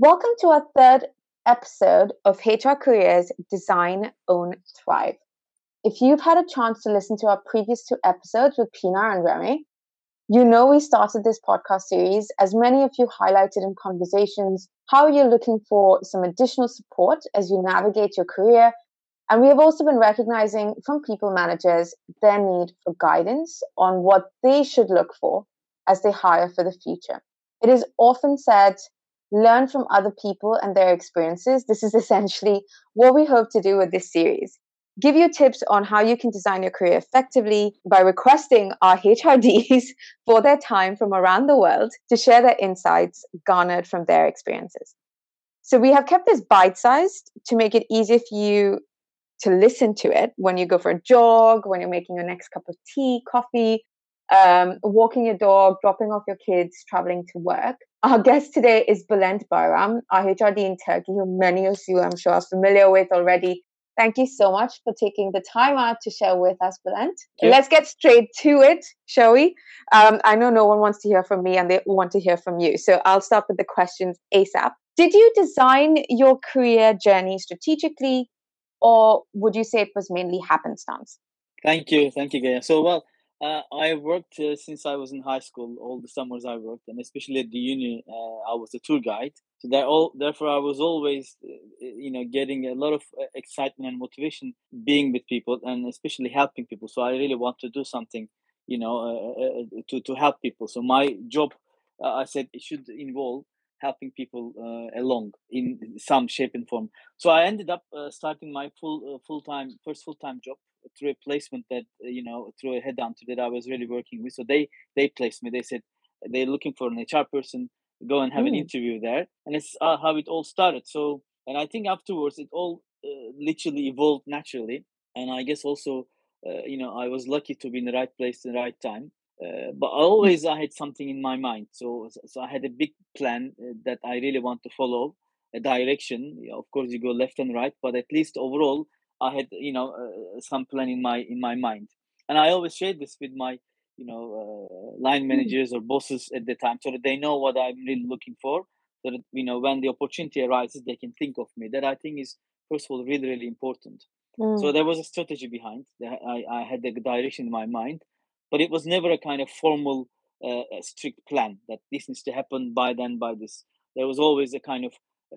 Welcome to our third episode of HR Careers Design, Own, Thrive. If you've had a chance to listen to our previous two episodes with Pina and Remy, you know we started this podcast series, as many of you highlighted in conversations, how you're looking for some additional support as you navigate your career. And we have also been recognizing from people managers their need for guidance on what they should look for as they hire for the future. It is often said learn from other people and their experiences. This is essentially what we hope to do with this series. Give you tips on how you can design your career effectively by requesting our HRDs for their time from around the world to share their insights garnered from their experiences. So, we have kept this bite sized to make it easier for you to listen to it when you go for a jog, when you're making your next cup of tea, coffee, um, walking your dog, dropping off your kids, traveling to work. Our guest today is Bulent Bayram, our HRD in Turkey, who many of you I'm sure are familiar with already. Thank you so much for taking the time out to share with us, Bulent. Let's get straight to it, shall we? Um, I know no one wants to hear from me and they want to hear from you. So I'll start with the questions ASAP. Did you design your career journey strategically, or would you say it was mainly happenstance? Thank you. Thank you, Gaya. So, well, uh, I worked uh, since I was in high school. All the summers I worked, and especially at the uni, uh, I was a tour guide. So that all, therefore, I was always, uh, you know, getting a lot of uh, excitement and motivation being with people, and especially helping people. So I really want to do something, you know, uh, to to help people. So my job, I said, it should involve helping people along in some shape and form. So I ended up starting my full full time first full time job through a placement that uh, you know through a headhunter that I was really working with. So they they placed me. They said they're looking for an HR person. Go and have mm. an interview there, and it's uh, how it all started. So and I think afterwards it all uh, literally evolved naturally. And I guess also uh, you know I was lucky to be in the right place in the right time. Uh, but always I had something in my mind. So so I had a big plan uh, that I really want to follow a direction. Of course, you go left and right, but at least overall I had you know uh, some plan in my in my mind, and I always share this with my you know uh, line hmm. managers or bosses at the time, so that they know what I'm really looking for. So that you know when the opportunity arises, they can think of me. That I think is first of all really really important. Mm. So there was a strategy behind. I I had the direction in my mind, but it was never a kind of formal, uh, strict plan that this needs to happen by then by this. There was always a kind of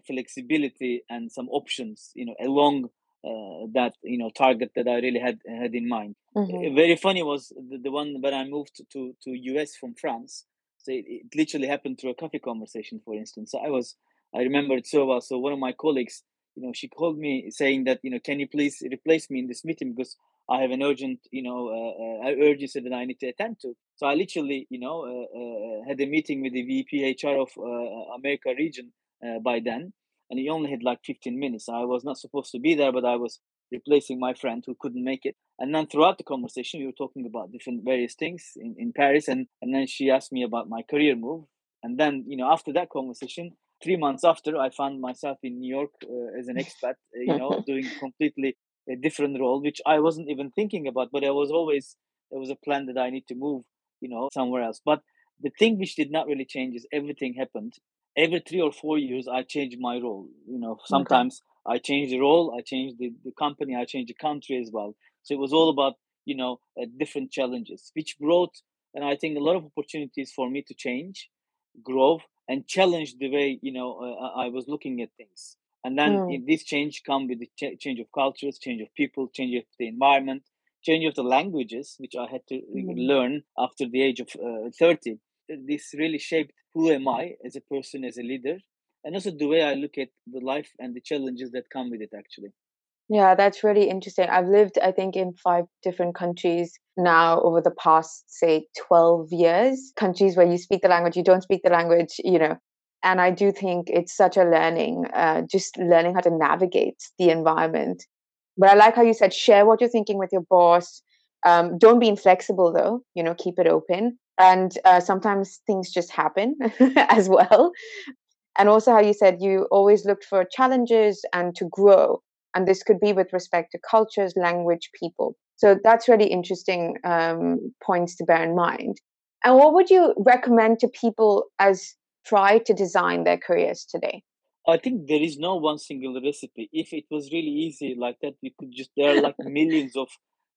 flexibility and some options, you know, along uh, that you know target that I really had had in mind. Mm-hmm. Very funny was the, the one when I moved to to US from France. So it, it, literally happened through a coffee conversation, for instance. So I was I remember it so well. So one of my colleagues, you know, she called me saying that you know, can you please replace me in this meeting because I have an urgent, you know, uh, uh, urgency that I need to attend to. So I literally, you know, uh, uh had a meeting with the VP HR of uh, America region by then and he only had like 15 minutes. I was not supposed to be there, but I was replacing my friend who couldn't make it. And then throughout the conversation, we were talking about different various things in, in Paris. And, and then she asked me about my career move. And then, you know, after that conversation, three months after, I found myself in New York uh, as an expat, uh, you know, doing completely a different role, which I wasn't even thinking about. But I was always, there was a plan that I need to move, you know, somewhere else. But the thing which did not really change is everything happened every three or four years i change my role you know sometimes okay. i change the role i change the, the company i change the country as well so it was all about you know uh, different challenges which brought and i think a lot of opportunities for me to change grow and challenge the way you know uh, i was looking at things and then mm. this change come with the ch- change of cultures change of people change of the environment change of the languages which i had to mm. learn after the age of uh, 30 this really shaped who am I as a person, as a leader, and also the way I look at the life and the challenges that come with it, actually. Yeah, that's really interesting. I've lived, I think, in five different countries now over the past, say, 12 years. Countries where you speak the language, you don't speak the language, you know. And I do think it's such a learning, uh, just learning how to navigate the environment. But I like how you said, share what you're thinking with your boss. Um, don't be inflexible, though, you know, keep it open and uh, sometimes things just happen as well and also how you said you always looked for challenges and to grow and this could be with respect to cultures language people so that's really interesting um, points to bear in mind and what would you recommend to people as try to design their careers today I think there is no one single recipe. If it was really easy like that, you could just there are like millions of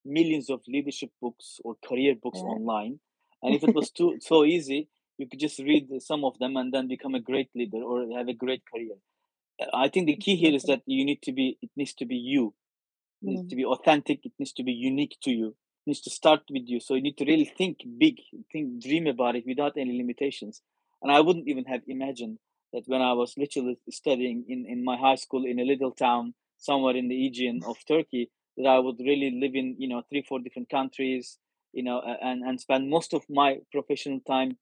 millions of leadership books or career books yeah. online. And if it was too so easy, you could just read some of them and then become a great leader or have a great career. I think the key here is that you need to be it needs to be you. It needs mm. to be authentic, it needs to be unique to you. It needs to start with you. So you need to really think big, think dream about it without any limitations. And I wouldn't even have imagined that when I was literally studying in, in my high school in a little town somewhere in the Aegean of Turkey, that I would really live in, you know, three, four different countries, you know, and, and spend most of my professional time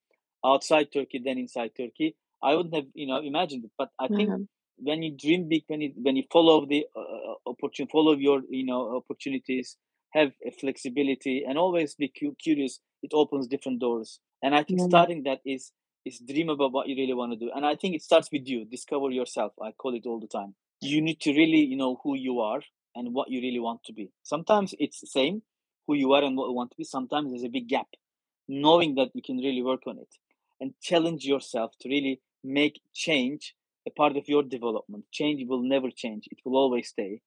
outside Turkey than inside Turkey. I wouldn't have, you know, imagined it. But I think mm-hmm. when you dream big, when you when you follow the uh, uh opportunity, follow your, you know, opportunities, have a flexibility, and always be cu- curious, it opens different doors. And I think mm-hmm. starting that is is dream about what you really want to do and i think it starts with you discover yourself i call it all the time you need to really you know who you are and what you really want to be sometimes it's the same who you are and what you want to be sometimes there's a big gap knowing that you can really work on it and challenge yourself to really make change a part of your development change will never change it will always stay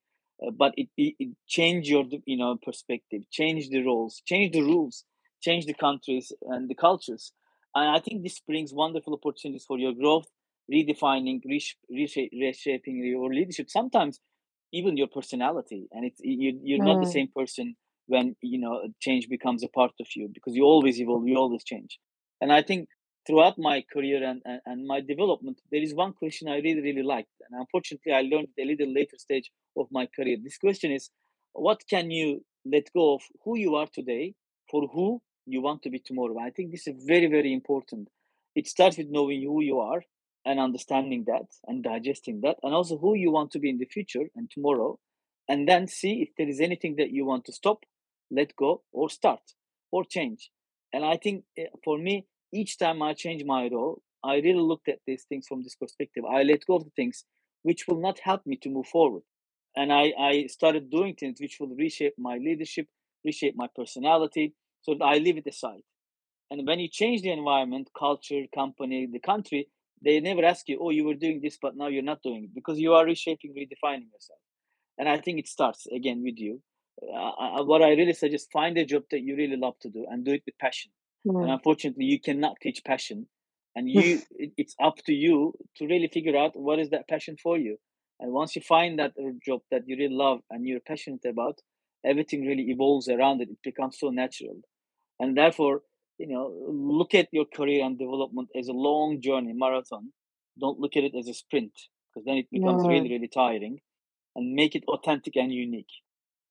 uh, but it, it, it change your you know perspective change the roles change the rules change the countries and the cultures and I think this brings wonderful opportunities for your growth, redefining, reshaping your leadership. Sometimes even your personality, and it's you, you're mm. not the mm. same person when you know change becomes a part of you because you always evolve, you always change. And I think throughout my career and, and, and, my development, there is one question I really, really liked. And unfortunately, I learned a little later stage of my career. This question is what can you let go of who you are today for who you want to be tomorrow. I think this is very, very important. It starts with knowing who you are and understanding that and digesting that, and also who you want to be in the future and tomorrow. And then see if there is anything that you want to stop, let go, or start or change. And I think eh, for me, each time I change my role, I really looked at these things from this perspective. I let go of the things which will not help me to move forward. And I, I started doing things which will reshape my leadership, reshape my personality, so I leave it aside. And when you change the environment, culture, company, the country, they never ask you, oh, you were doing this, but now you're not doing it because you are reshaping, redefining yourself. And I think it starts again with you. Uh, what I really suggest find a job that you really love to do and do it with passion. Mm. And unfortunately, you cannot teach passion. And you, it's up to you to really figure out what is that passion for you. And once you find that job that you really love and you're passionate about, everything really evolves around it. It becomes so natural and therefore you know look at your career and development as a long journey marathon don't look at it as a sprint because then it becomes yeah. really really tiring and make it authentic and unique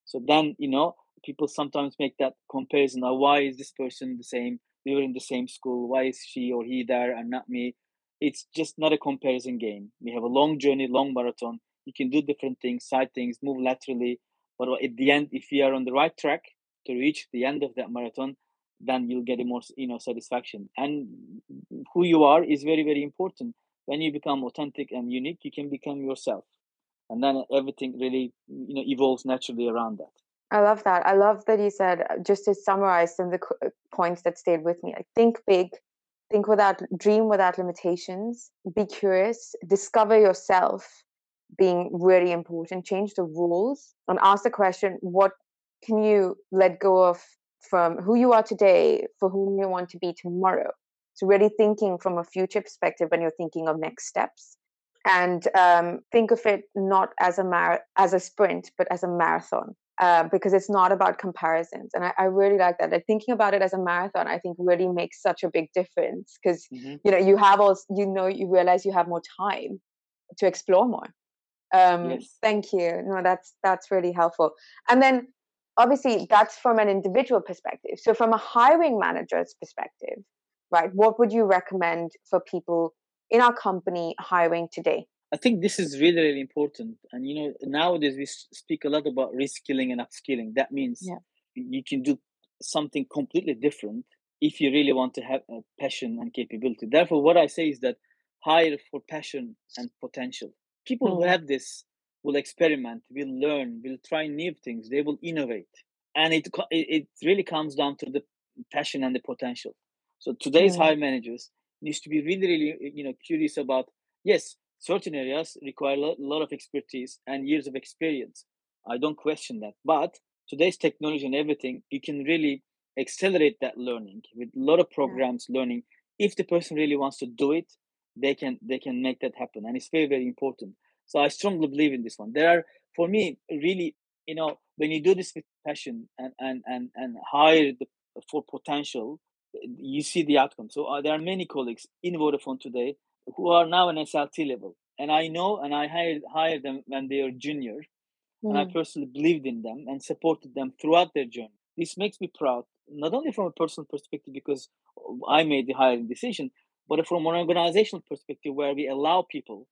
so then you know people sometimes make that comparison now why is this person the same? We were in the same school. Why is she or he there and not me? It's just not a comparison game. We have a long journey long marathon. You can do different things side things move laterally. But at the end if you are on the right track to reach the end of that marathon then you'll get a more you know satisfaction. And who you are is very very important. When you become authentic and unique you can become yourself and then everything really you know evolves naturally around that. I love that. I love that you said uh, just to summarize some of the uh, points that stayed with me like think big think without dream without limitations be curious discover yourself being really important change the rules and ask the question what can you let go of from who you are today for whom you want to be tomorrow. So really thinking from a future perspective when you're thinking of next steps, and um, think of it not as a mar- as a sprint, but as a marathon. Uh, because it's not about comparisons, and I, I, really like that. Like thinking about it as a marathon, I think really makes such a big difference because mm-hmm. you know you have all you know you realize you have more time to explore more. Um, yes. Thank you. No, that's that's really helpful. And then obviously that's from an individual perspective. So from a hiring manager's perspective, right, what would you recommend for people in our company hiring today? I think this is really, really important. And you know, nowadays we speak a lot about reskilling and upskilling. That means yeah. you can do something completely different if you really want to have a passion and capability. Therefore, what I say is that hire for passion and potential. People mm. who have this will experiment, will learn, will try new things. They will innovate, and it it really comes down to the passion and the potential. So today's high managers needs to be really, really, uh, you know, curious about. Yes, certain areas require a lot of expertise and years of experience. I don't question that. But today's technology and everything, you can really accelerate that learning with a lot of programs yeah. learning. If the person really wants to do it, they can they can make that happen. And it's very, very important. So I strongly believe in this one. There are for me really, you know, when you do this with passion and and and, and hire the, for potential, you see the outcome. So uh, there are many colleagues in Vodafone today who are now an SLT level, and I know and I hired hired them when they were junior, mm. and I hmm. personally believed in them and supported them throughout their journey. This makes me proud, not only from a personal perspective because I made the hiring decision, but from an organizational perspective where we allow people,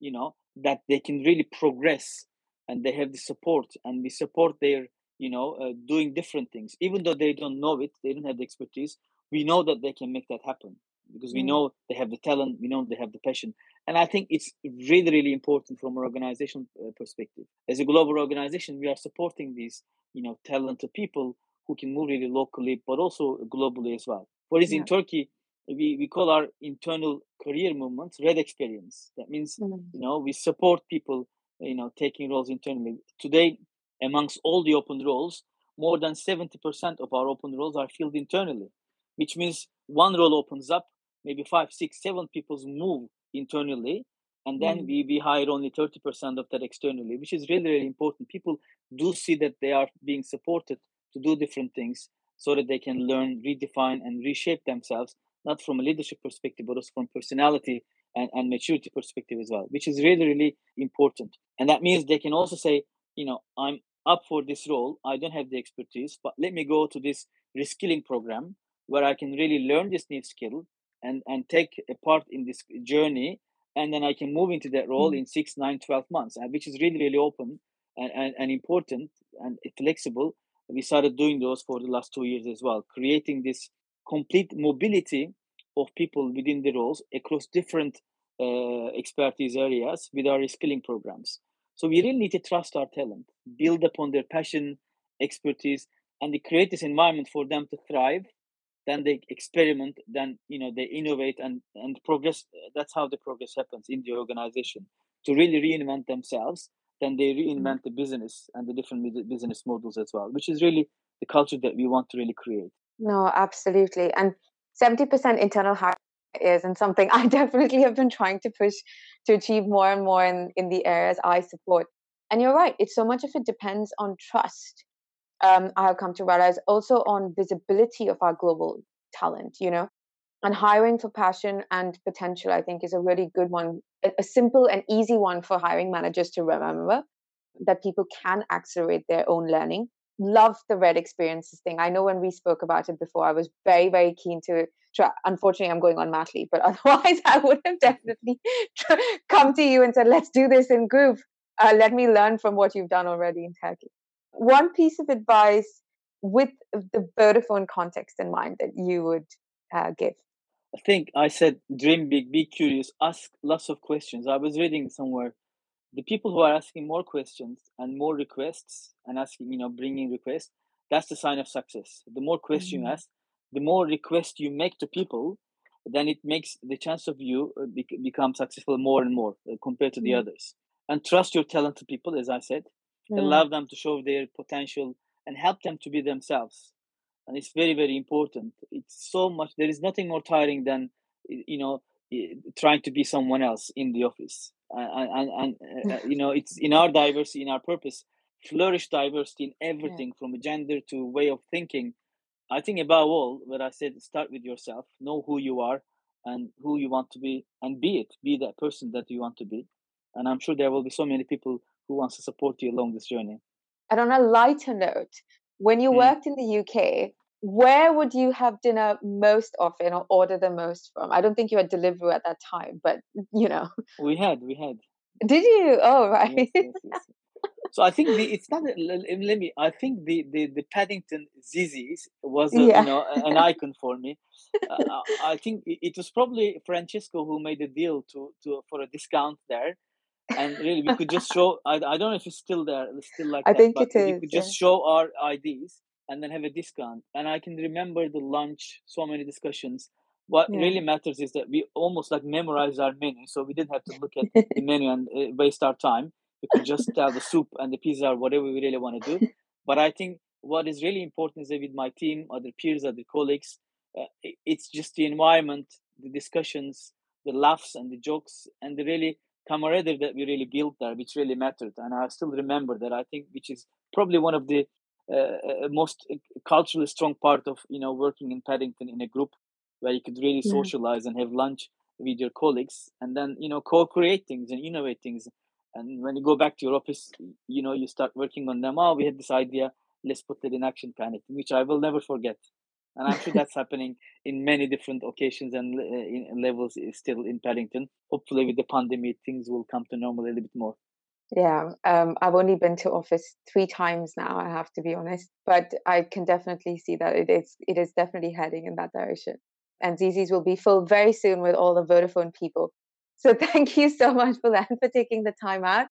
you know, that they can really progress and they have the support and we support their you know uh, doing different things even though they don't know it they don't have the expertise we know that they can make that happen because we mm. know they have the talent we know they have the passion and i think it's really really important from an organizational uh, perspective as a global organization we are supporting these you know talented people who can move really locally but also globally as well whereas yeah. in turkey we, we call our internal career movements red experience that means mm. you know we support people you know taking roles internally today amongst all the open roles more than 70% of our open roles are filled internally which means one role opens up, maybe five, six, seven people move internally, and then mm. we, we hire only 30% of that externally, which is really, really important. People do see that they are being supported to do different things so that they can learn, redefine, and reshape themselves, not from a leadership perspective, but also from personality and, and maturity perspective as well, which is really, really important. And that means they can also say, you know, I'm up for this role. I don't have the expertise, but let me go to this reskilling program where I can really learn this new skill and and take a part in this journey and then I can move into that role mm. in six, nine, 12 months, which is really, really open and, and, and important and flexible. We started doing those for the last two years as well, creating this complete mobility of people within the roles across different uh, expertise areas with our skilling programs. So we really need to trust our talent, build upon their passion, expertise, and create this environment for them to thrive then they experiment then you know they innovate and and progress that's how the progress happens in the organization. To really reinvent themselves then they mm-hmm. reinvent the business and the different business models as well which is really the culture that we want to really create. No absolutely and 70% internal hire is and something i definitely have been trying to push to achieve more and more in in the areas i support. And you're right it's so much of it depends on trust um, I have come to realize also on visibility of our global talent, you know, and hiring for passion and potential, I think is a really good one, a, simple and easy one for hiring managers to remember that people can accelerate their own learning. Love the red experiences thing. I know when we spoke about it before, I was very, very keen to try. Unfortunately, I'm going on mat leave, but otherwise, I would have definitely come to you and said, let's do this in group. Uh, let me learn from what you've done already in Turkey one piece of advice with the Vodafone context in mind that you would uh, give? I think I said dream big, be curious, ask lots of questions. I was reading somewhere the people who are asking more questions and more requests and asking, you know, bringing requests, that's the sign of success. The more questions mm-hmm. you ask, the more requests you make to people, then it makes the chance of you uh, become successful more and more uh, compared to the mm-hmm. others. And trust your talented people, as I said mm. allow them to show their potential and help them to be themselves and it's very very important it's so much there is nothing more tiring than you know trying to be someone else in the office and, and, and uh, you know it's in our diversity in our purpose flourish diversity in everything yeah. from gender to way of thinking i think above all what i said start with yourself know who you are and who you want to be and be it be that person that you want to be and i'm sure there will be so many people who wants to support you along this journey. And on a lighter note, when you mm. worked in the UK, where would you have dinner most often or order the most from? I don't think you had Deliveroo at that time, but you know. We had, we had. Did you? Oh, right. Yes, yes, yes. So I think the, it's not. Let me. I think the the, the Paddington Zizzi's was a, yeah. you know an icon for me. Uh, I think it was probably Francesco who made the deal to to for a discount there and really we could just show I, I don't know if it's still there it's still like I that, think it is we could just yeah. show our IDs and then have a discount and I can remember the lunch so many discussions what yeah. really matters is that we almost like memorize our menu so we didn't have to look at the menu and uh, waste our time we could just tell the soup and the pizza or whatever we really want to do but i think what is really important is that with my team other peers other colleagues uh, it's just the environment the discussions the laughs and the jokes and the really camaraderie that we really built there which really mattered. And i still remember that i think which is probably one of the uh, uh most uh, culturally strong part of you know working in paddington in a group where you could really socialize and have lunch with your colleagues and then you know co-create things and innovate things. And when you go back to your office you know you start working on them. Oh we had this idea let's put it in action kind of thing which i will never forget and i'm sure that's happening in many different occasions and uh, levels still in paddington hopefully with the pandemic things will come to normal a little bit more yeah um, i've only been to office three times now i have to be honest but i can definitely see that it is it is definitely heading in that direction and Zizzi's will be full very soon with all the Vodafone people. So thank you so much for that, for taking the time out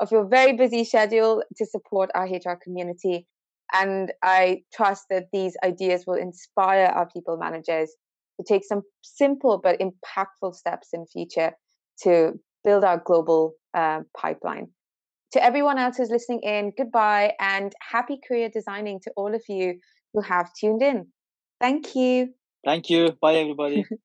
of your very busy schedule to support our HR community. And I trust that these ideas will inspire our people managers to take some simple but impactful steps in future to build our global uh, pipeline. To everyone else who's listening in, goodbye and happy career designing to all of you who have tuned in. Thank you. Thank you. Bye, everybody.